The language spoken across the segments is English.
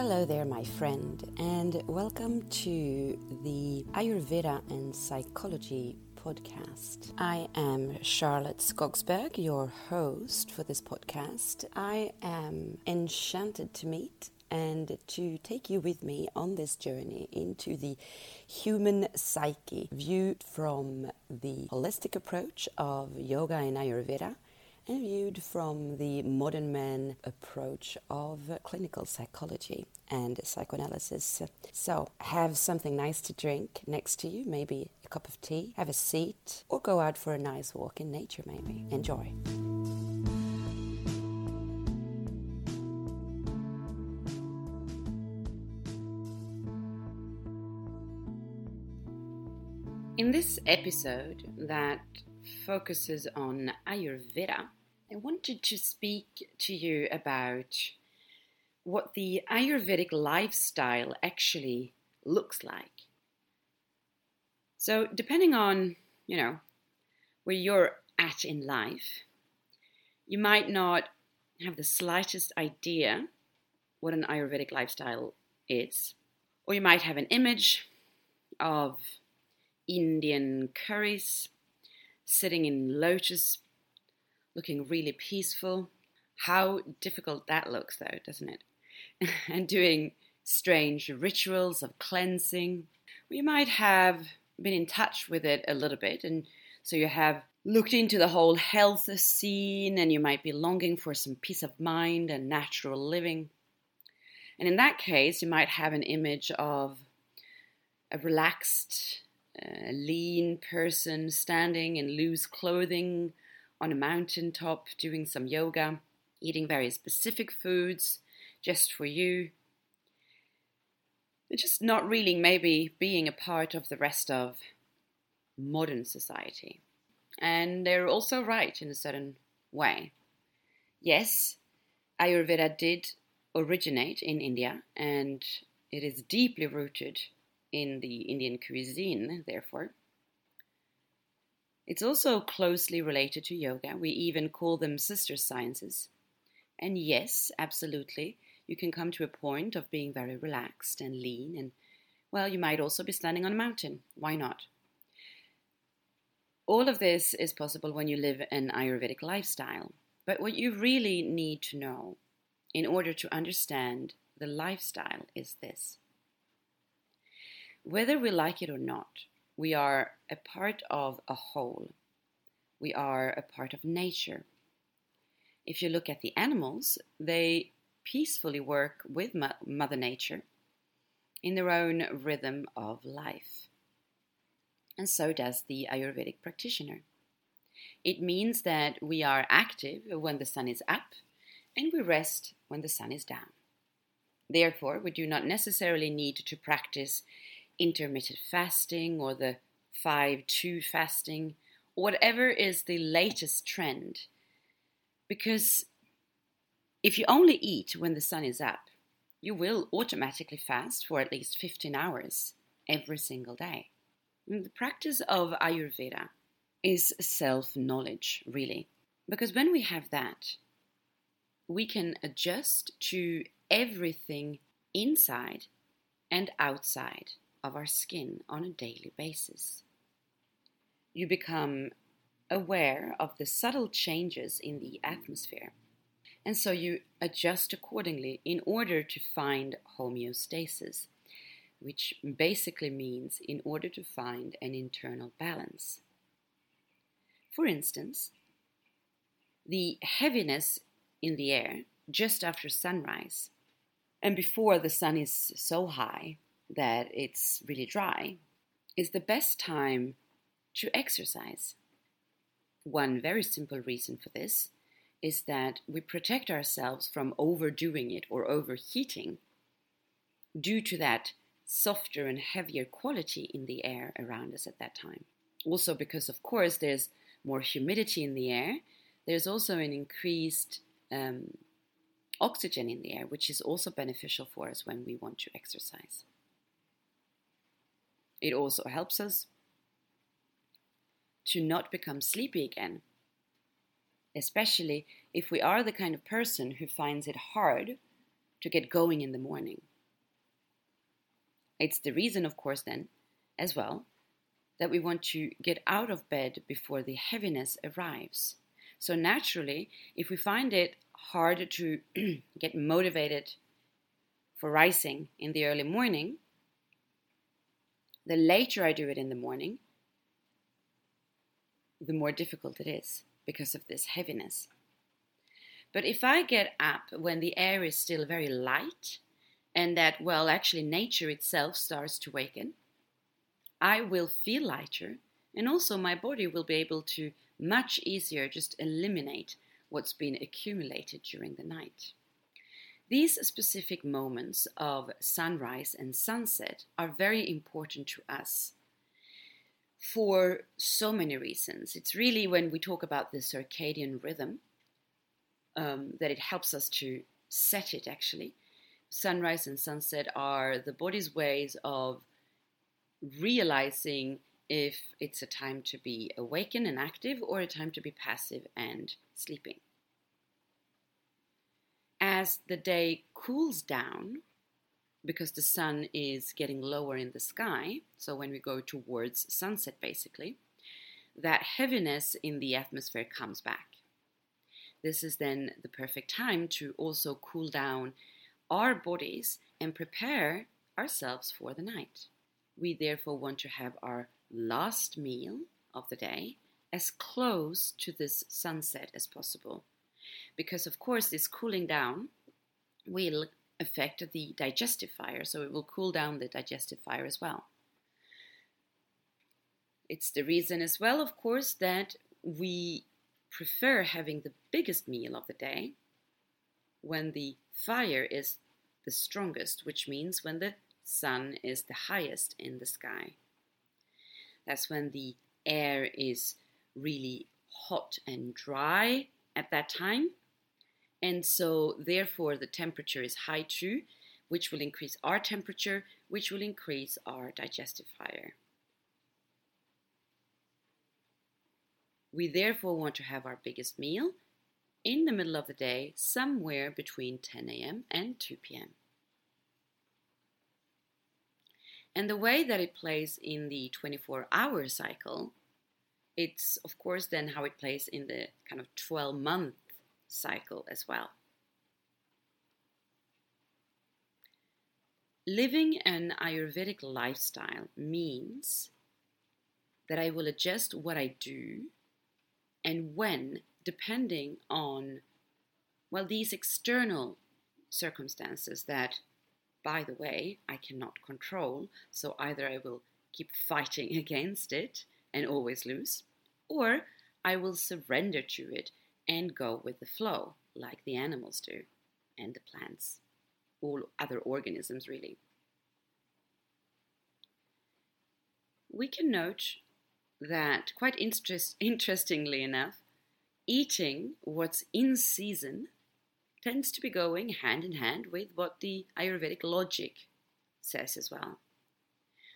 Hello there, my friend, and welcome to the Ayurveda and Psychology podcast. I am Charlotte Skogsberg, your host for this podcast. I am enchanted to meet and to take you with me on this journey into the human psyche, viewed from the holistic approach of yoga and Ayurveda and viewed from the modern man approach of clinical psychology and psychoanalysis. So, have something nice to drink next to you, maybe a cup of tea, have a seat, or go out for a nice walk in nature, maybe. Enjoy. In this episode that focuses on Ayurveda, I wanted to speak to you about what the Ayurvedic lifestyle actually looks like. So, depending on, you know, where you're at in life, you might not have the slightest idea what an Ayurvedic lifestyle is, or you might have an image of Indian curries sitting in lotus looking really peaceful. How difficult that looks, though, doesn't it? and doing strange rituals of cleansing. We might have been in touch with it a little bit, and so you have looked into the whole health scene, and you might be longing for some peace of mind and natural living. And in that case, you might have an image of a relaxed, uh, lean person standing in loose clothing on a mountaintop doing some yoga, eating very specific foods just for you. Just not really maybe being a part of the rest of modern society. And they're also right in a certain way. Yes, Ayurveda did originate in India and it is deeply rooted in the Indian cuisine, therefore. It's also closely related to yoga. We even call them sister sciences. And yes, absolutely, you can come to a point of being very relaxed and lean, and well, you might also be standing on a mountain. Why not? All of this is possible when you live an Ayurvedic lifestyle. But what you really need to know in order to understand the lifestyle is this. Whether we like it or not, we are a part of a whole. We are a part of nature. If you look at the animals, they peacefully work with Mother Nature in their own rhythm of life. And so does the Ayurvedic practitioner. It means that we are active when the sun is up and we rest when the sun is down. Therefore, we do not necessarily need to practice intermittent fasting or the 5 2 fasting, or whatever is the latest trend. Because if you only eat when the sun is up, you will automatically fast for at least 15 hours every single day. And the practice of Ayurveda is self knowledge, really. Because when we have that, we can adjust to everything inside and outside of our skin on a daily basis. You become aware of the subtle changes in the atmosphere, and so you adjust accordingly in order to find homeostasis, which basically means in order to find an internal balance. For instance, the heaviness in the air just after sunrise and before the sun is so high that it's really dry is the best time to exercise. One very simple reason for this is that we protect ourselves from overdoing it or overheating due to that softer and heavier quality in the air around us at that time. Also, because of course there's more humidity in the air, there's also an increased um, oxygen in the air, which is also beneficial for us when we want to exercise. It also helps us to not become sleepy again, especially if we are the kind of person who finds it hard to get going in the morning. It's the reason, of course, then, as well, that we want to get out of bed before the heaviness arrives. So, naturally, if we find it hard to get motivated for rising in the early morning, the later I do it in the morning, the more difficult it is because of this heaviness. But if I get up when the air is still very light, and that, well, actually nature itself starts to waken, I will feel lighter, and also my body will be able to much easier just eliminate what's been accumulated during the night. These specific moments of sunrise and sunset are very important to us for so many reasons. It's really when we talk about the circadian rhythm um, that it helps us to set it actually. Sunrise and sunset are the body's ways of realizing if it's a time to be awakened and active or a time to be passive and sleeping. As the day cools down, because the sun is getting lower in the sky, so when we go towards sunset basically, that heaviness in the atmosphere comes back. This is then the perfect time to also cool down our bodies and prepare ourselves for the night. We therefore want to have our last meal of the day as close to this sunset as possible. Because, of course, this cooling down will affect the digestive fire, so it will cool down the digestive fire as well. It's the reason, as well, of course, that we prefer having the biggest meal of the day when the fire is the strongest, which means when the sun is the highest in the sky. That's when the air is really hot and dry at that time. And so, therefore, the temperature is high too, which will increase our temperature, which will increase our digestive fire. We therefore want to have our biggest meal in the middle of the day, somewhere between 10 a.m. and 2 p.m. And the way that it plays in the 24 hour cycle, it's of course then how it plays in the kind of 12 month cycle as well. Living an Ayurvedic lifestyle means that I will adjust what I do and when, depending on, well, these external circumstances that by the way, I cannot control, so either I will keep fighting against it and always lose, or I will surrender to it and go with the flow, like the animals do, and the plants, all other organisms, really. We can note that, quite interest, interestingly enough, eating what's in season tends to be going hand in hand with what the Ayurvedic logic says as well.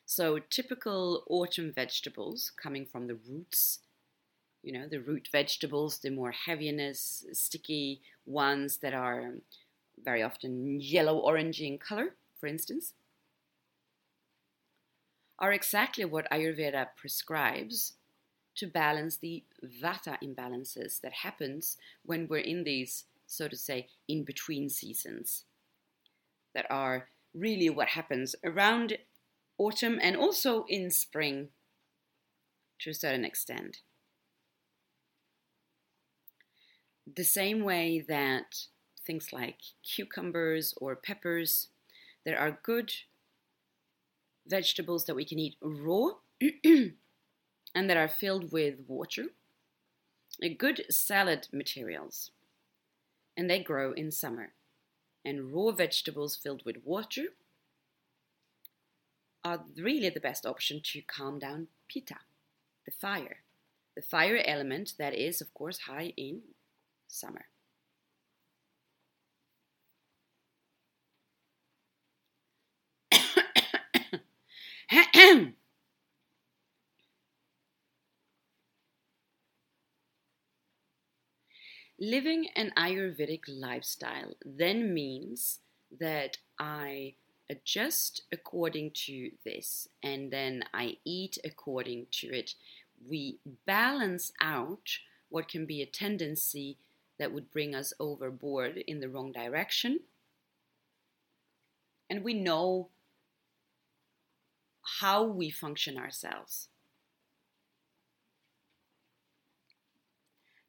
So, typical autumn vegetables coming from the roots, you know, the root vegetables, the more heaviness, sticky ones that are very often yellow orangey in color, for instance, are exactly what Ayurveda prescribes to balance the vata imbalances that happens when we're in these so to say, in between seasons that are really what happens around autumn and also in spring to a certain extent. The same way that things like cucumbers or peppers, there are good vegetables that we can eat raw and that are filled with water, good salad materials and they grow in summer. And raw vegetables filled with water are really the best option to calm down pitta, the fire. The fire element that is, of course, high in summer. Living an Ayurvedic lifestyle then means that I adjust according to this and then I eat according to it, we balance out what can be a tendency that would bring us overboard in the wrong direction. And we know how we function ourselves.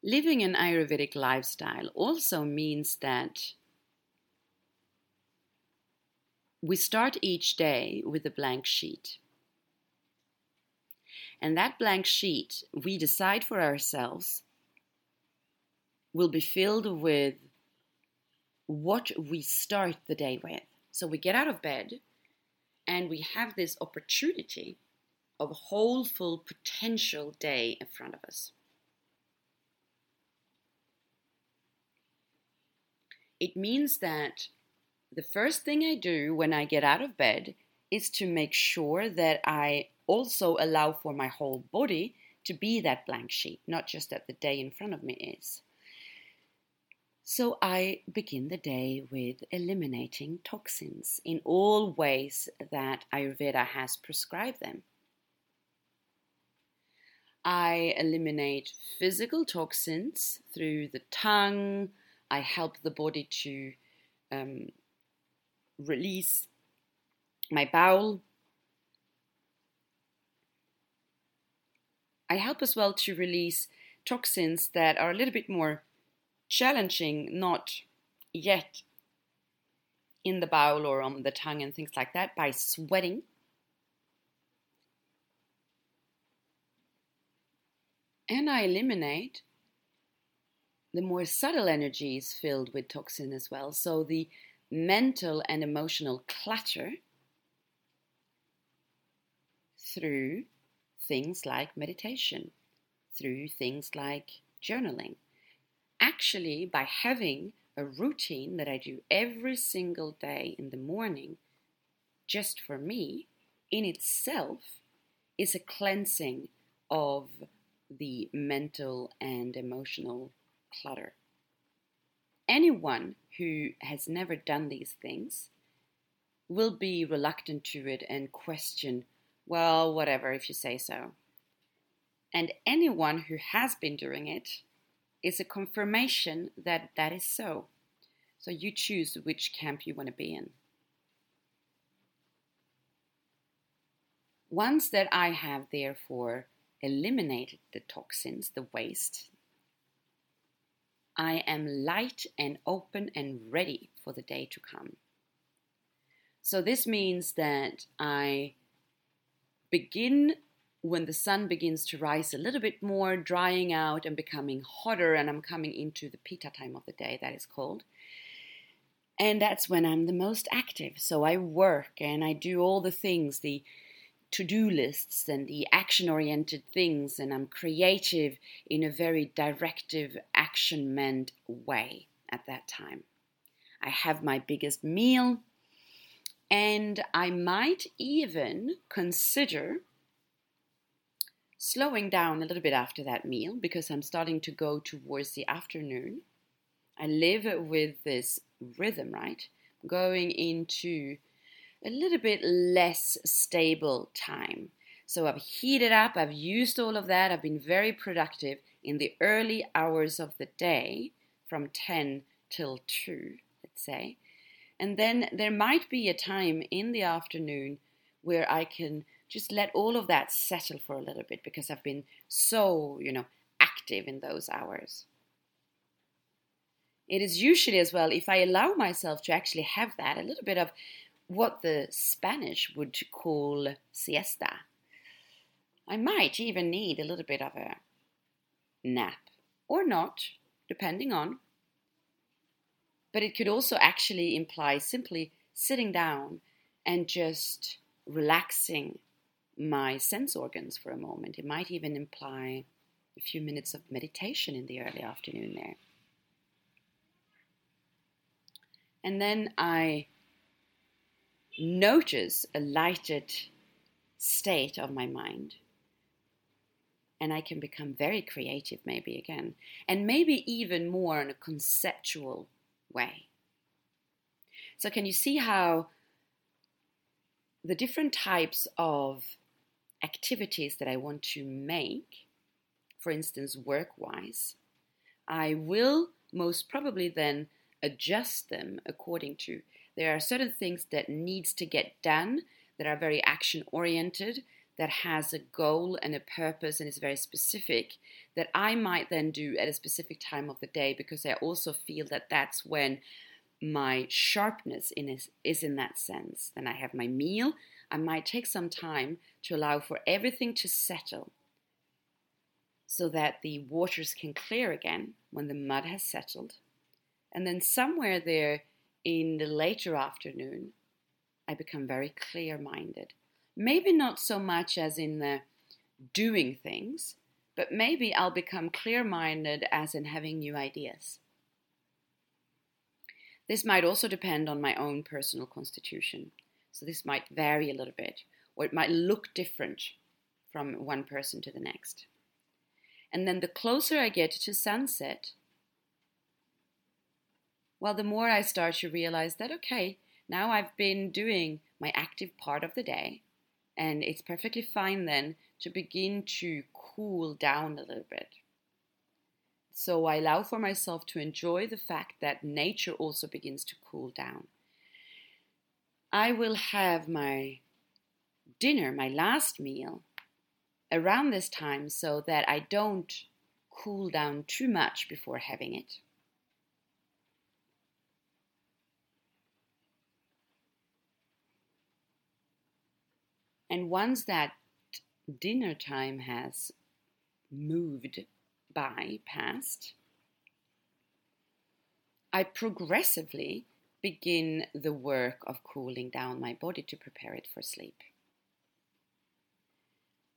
Living an Ayurvedic lifestyle also means that we start each day with a blank sheet. And that blank sheet, we decide for ourselves, will be filled with what we start the day with. So we get out of bed and we have this opportunity of a whole full potential day in front of us. It means that the first thing I do when I get out of bed is to make sure that I also allow for my whole body to be that blank sheet, not just that the day in front of me is. So I begin the day with eliminating toxins in all ways that Ayurveda has prescribed them. I eliminate physical toxins through the tongue. I help the body to um, release my bowel. I help as well to release toxins that are a little bit more challenging, not yet in the bowel or on the tongue and things like that, by sweating. And I eliminate the more subtle energies filled with toxin as well. So the mental and emotional clutter through things like meditation, through things like journaling. Actually, by having a routine that I do every single day in the morning, just for me, in itself is a cleansing of the mental and emotional clutter. Anyone who has never done these things will be reluctant to it and question, well, whatever, if you say so. And anyone who has been doing it is a confirmation that that is so. So you choose which camp you want to be in. Once that I have therefore eliminated the toxins, the waste, I am light and open and ready for the day to come. So, this means that I begin when the sun begins to rise a little bit more, drying out and becoming hotter, and I'm coming into the Pitta time of the day, that is called. And that's when I'm the most active. So I work and I do all the things, the to do lists and the action oriented things, and I'm creative in a very directive, action meant way at that time. I have my biggest meal, and I might even consider slowing down a little bit after that meal because I'm starting to go towards the afternoon. I live with this rhythm, right? Going into a little bit less stable time. So I've heated up, I've used all of that, I've been very productive in the early hours of the day from 10 till 2, let's say. And then there might be a time in the afternoon where I can just let all of that settle for a little bit because I've been so, you know, active in those hours. It is usually as well, if I allow myself to actually have that, a little bit of what the Spanish would call siesta. I might even need a little bit of a nap, or not, depending on. But it could also actually imply simply sitting down and just relaxing my sense organs for a moment. It might even imply a few minutes of meditation in the early afternoon there. And then I notice a lighted state of my mind. And I can become very creative, maybe again, and maybe even more in a conceptual way. So, can you see how the different types of activities that I want to make, for instance, work wise, I will most probably then adjust them according to. There are certain things that needs to get done that are very action oriented, that has a goal and a purpose and is very specific that I might then do at a specific time of the day because I also feel that that's when my sharpness in is, is in that sense. Then I have my meal. I might take some time to allow for everything to settle so that the waters can clear again when the mud has settled. And then somewhere there in the later afternoon, I become very clear minded. Maybe not so much as in the doing things, but maybe I'll become clear minded as in having new ideas. This might also depend on my own personal constitution. So this might vary a little bit, or it might look different from one person to the next. And then the closer I get to sunset, well, the more I start to realize that, okay, now I've been doing my active part of the day, and it's perfectly fine then to begin to cool down a little bit. So I allow for myself to enjoy the fact that nature also begins to cool down. I will have my dinner, my last meal, around this time so that I don't cool down too much before having it. And once that dinner time has moved by, past, I progressively begin the work of cooling down my body to prepare it for sleep.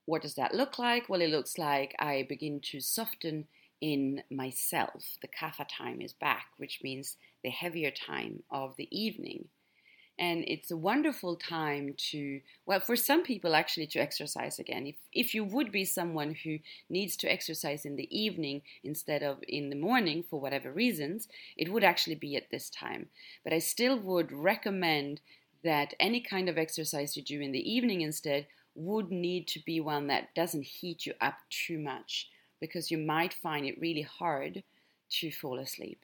What does that look like? Well, it looks like I begin to soften in myself. The kapha time is back, which means the heavier time of the evening and it's a wonderful time to well for some people actually to exercise again. If if you would be someone who needs to exercise in the evening instead of in the morning for whatever reasons it would actually be at this time. But i still would recommend that any kind of exercise you do in the evening instead would need to be one that doesn't heat you up too much because you might find it really hard to fall asleep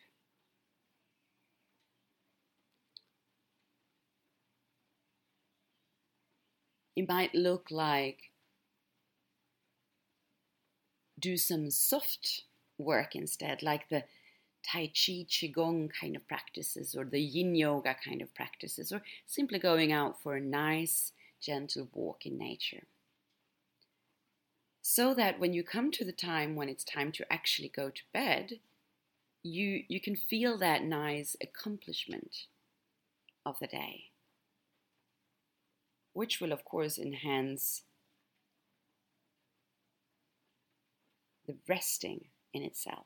it might look like do some soft work instead, like the Tai Chi, Qigong kind of practices, or the Yin Yoga kind of practices, or simply going out for a nice, gentle walk in nature. So that when you come to the time when it's time to actually go to bed, you, you can feel that nice accomplishment of the day which will of course enhance the resting in itself.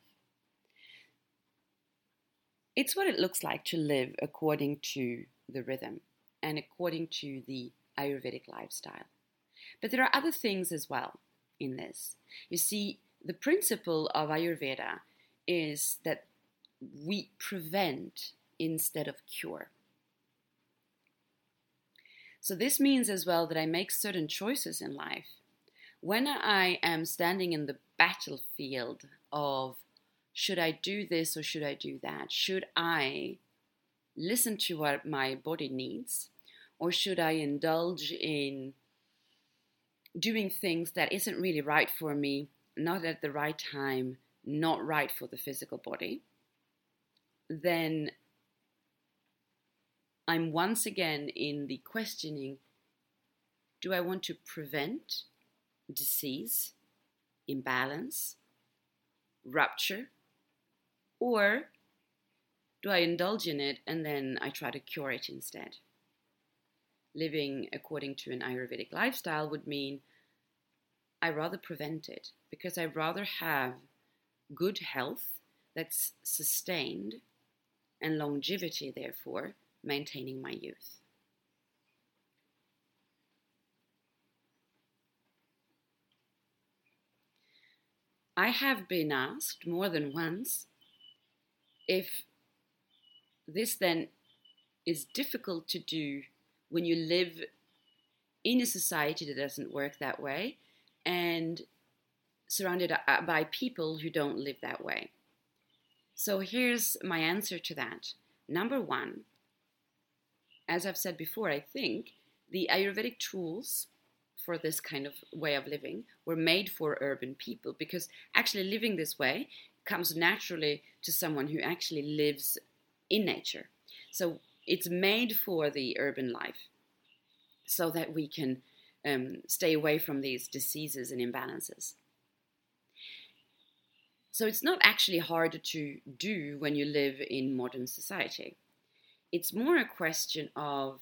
It's what it looks like to live according to the rhythm and according to the Ayurvedic lifestyle. But there are other things as well in this. You see, the principle of Ayurveda is that we prevent instead of cure. So, this means as well that I make certain choices in life. When I am standing in the battlefield of should I do this or should I do that? Should I listen to what my body needs or should I indulge in doing things that isn't really right for me, not at the right time, not right for the physical body? Then I'm once again in the questioning do I want to prevent disease, imbalance, rupture, or do I indulge in it and then I try to cure it instead? Living according to an Ayurvedic lifestyle would mean I rather prevent it because I rather have good health that's sustained and longevity, therefore, maintaining my youth. I have been asked more than once if this then is difficult to do when you live in a society that doesn't work that way and surrounded uh, by people who don't live that way. So here's my answer to that. Number one, as I've said before, I think the Ayurvedic tools for this kind of way of living were made for urban people because actually living this way comes naturally to someone who actually lives in nature. So it's made for the urban life so that we can um, stay away from these diseases and imbalances. So it's not actually hard to do when you live in modern society. It's more a question of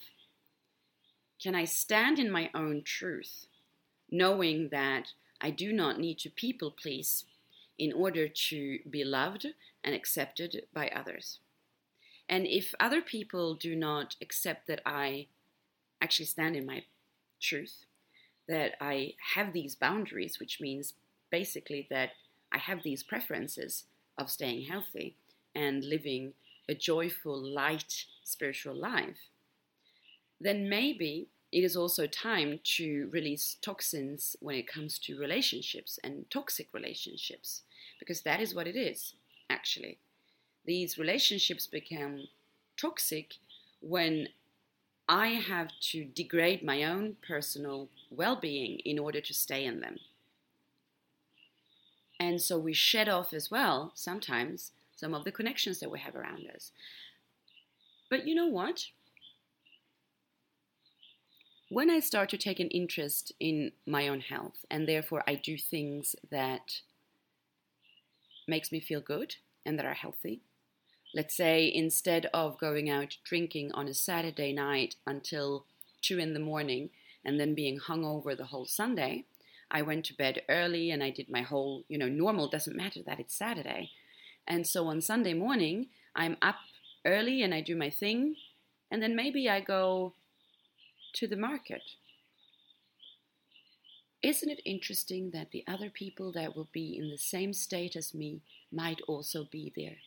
can I stand in my own truth, knowing that I do not need to people please in order to be loved and accepted by others? And if other people do not accept that I actually stand in my truth, that I have these boundaries, which means basically that I have these preferences of staying healthy and living a joyful, light, spiritual life, then maybe it is also time to release toxins when it comes to relationships and toxic relationships, because that is what it is, actually. These relationships become toxic when I have to degrade my own personal well being in order to stay in them. And so we shed off as well, sometimes, some of the connections that we have around us. But you know what? When I start to take an interest in my own health, and therefore I do things that makes me feel good and that are healthy, let's say instead of going out drinking on a Saturday night until 2 in the morning and then being hungover the whole Sunday, I went to bed early and I did my whole, you know, normal doesn't matter that it's Saturday. And so on Sunday morning, I'm up early and I do my thing, and then maybe I go to the market. Isn't it interesting that the other people that will be in the same state as me might also be there?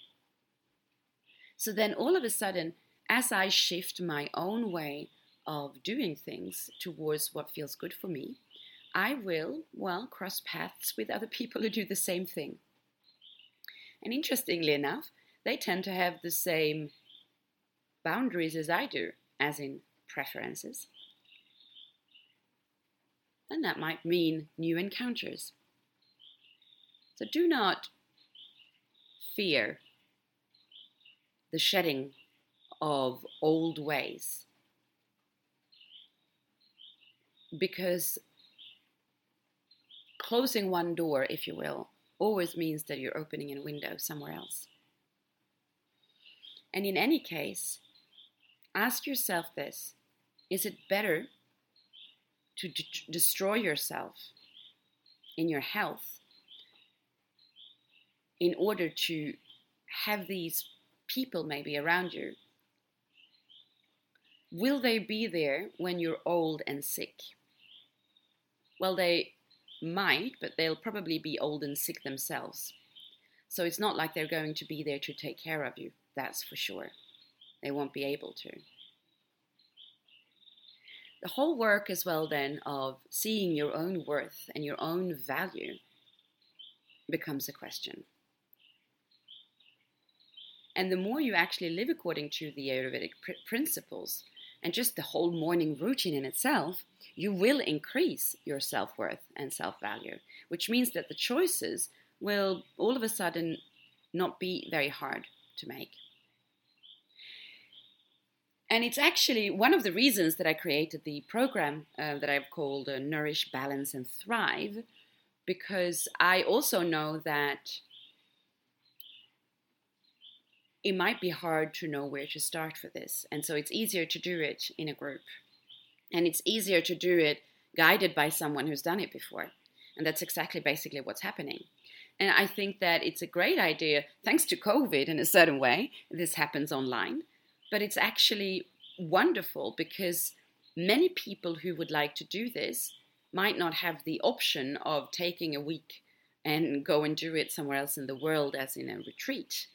So then all of a sudden, as I shift my own way of doing things towards what feels good for me, I will, well, cross paths with other people who do the same thing. And interestingly enough, they tend to have the same boundaries as I do, as in preferences. And that might mean new encounters. So do not fear the shedding of old ways. Because closing one door, if you will, always means that you're opening a window somewhere else. And in any case, ask yourself this is it better to d- destroy yourself in your health in order to have these people maybe around you? Will they be there when you're old and sick? Well, they might, but they'll probably be old and sick themselves. So it's not like they're going to be there to take care of you, that's for sure. They won't be able to. The whole work, as well, then, of seeing your own worth and your own value becomes a question. And the more you actually live according to the Ayurvedic pr- principles, and just the whole morning routine in itself, you will increase your self worth and self value, which means that the choices will all of a sudden not be very hard to make. And it's actually one of the reasons that I created the program uh, that I've called uh, Nourish, Balance, and Thrive, because I also know that it might be hard to know where to start for this. And so it's easier to do it in a group. And it's easier to do it guided by someone who's done it before. And that's exactly basically what's happening. And I think that it's a great idea, thanks to COVID in a certain way, this happens online. But it's actually wonderful because many people who would like to do this might not have the option of taking a week and go and do it somewhere else in the world, as in a retreat.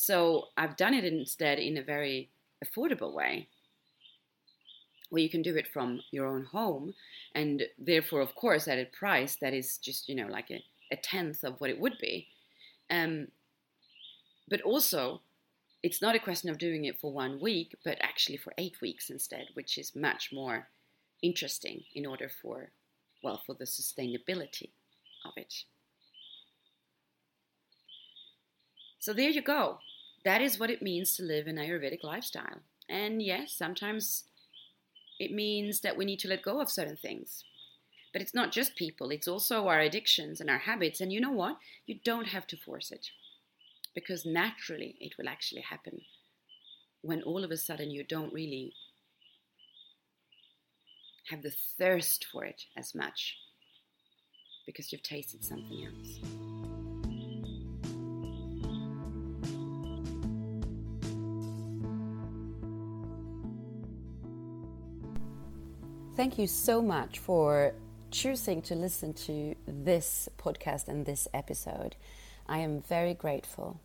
So I've done it instead in a very affordable way where you can do it from your own home and therefore of course at a price that is just you know like a, a tenth of what it would be. Um, but also it's not a question of doing it for one week but actually for eight weeks instead which is much more interesting in order for well for the sustainability of it. So there you go that is what it means to live an ayurvedic lifestyle and yes sometimes it means that we need to let go of certain things. But it's not just people, it's also our addictions and our habits. And you know what? You don't have to force it because naturally it will actually happen when all of a sudden you don't really have the thirst for it as much because you've tasted something else. Thank you so much for choosing to listen to this podcast and this episode. I am very grateful.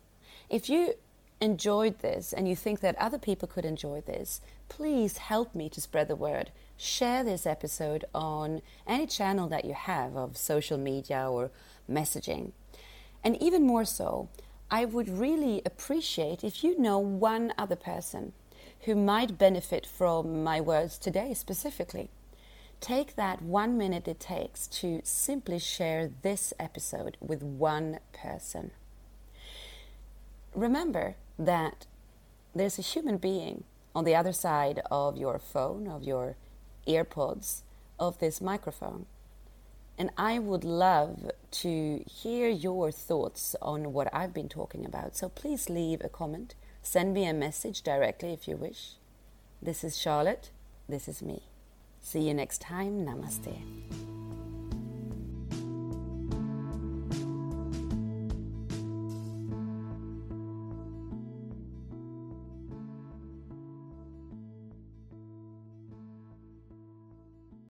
If you enjoyed this and you think that other people could enjoy this, please help me to spread the word. Share this episode on any channel that you have of social media or messaging. And even more so, I would really appreciate if you know one other person who might benefit from my words today specifically. Take that one minute it takes to simply share this episode with one person. Remember that there's a human being on the other side of your phone, of your earpods, of this microphone. And I would love to hear your thoughts on what I've been talking about. So please leave a comment. Send me a message directly if you wish. This is Charlotte. This is me. See you next time. Namaste.